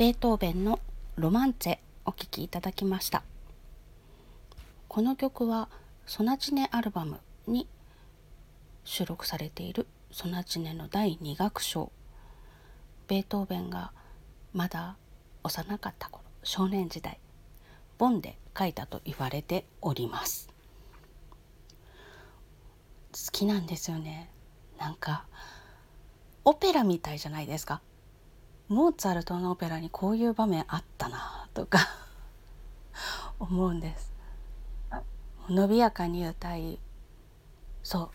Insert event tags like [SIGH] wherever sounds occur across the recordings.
ベートーベンのロマンツェお聴きいただきました。この曲はソナチネアルバムに収録されているソナチネの第2楽章。ベートーベンがまだ幼かった頃少年時代ボンで書いたと言われております。好きなんですよね。なんかオペラみたいじゃないですか。モーツァルトのオペラにこういう場面あったなとか [LAUGHS] 思うんです。伸びやかに歌いそう。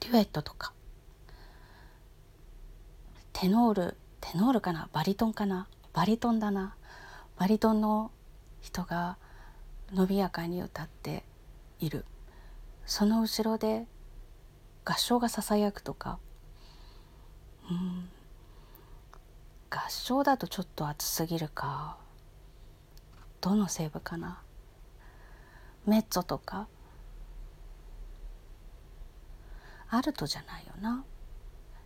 デュエットとか。テノールテノールかな？バリトンかな？バリトンだな。バリトンの人が伸びやかに歌っている。その後ろで合唱がささやくとか。うん。合唱だとちょっと熱すぎるか。どのセーブかな。メッツォとか。アルトじゃないよな。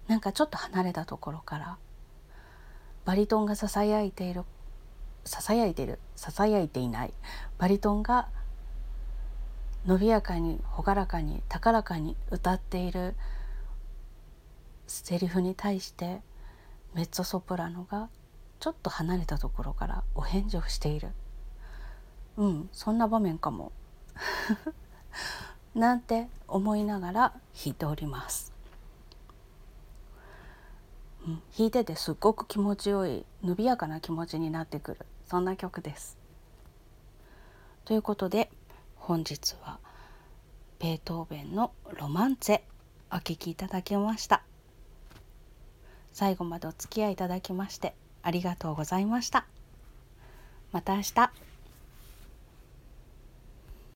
なんかちょっと離れたところから。バリトンがささやいている。ささやいている。ささやいていない。バリトンが伸びやかに朗らかに高らかに歌っているセリフに対してメッツォソプラノがちょっと離れたところからお返事をしている。うんそんな場面かも。[LAUGHS] なんて思いながら弾いております、うん、弾いててすっごく気持ちよい伸びやかな気持ちになってくる。そんな曲です。ということで本日はベートーベンのロマンツェお聴きいただきました。最後までお付き合いいただきましてありがとうございました。また明日。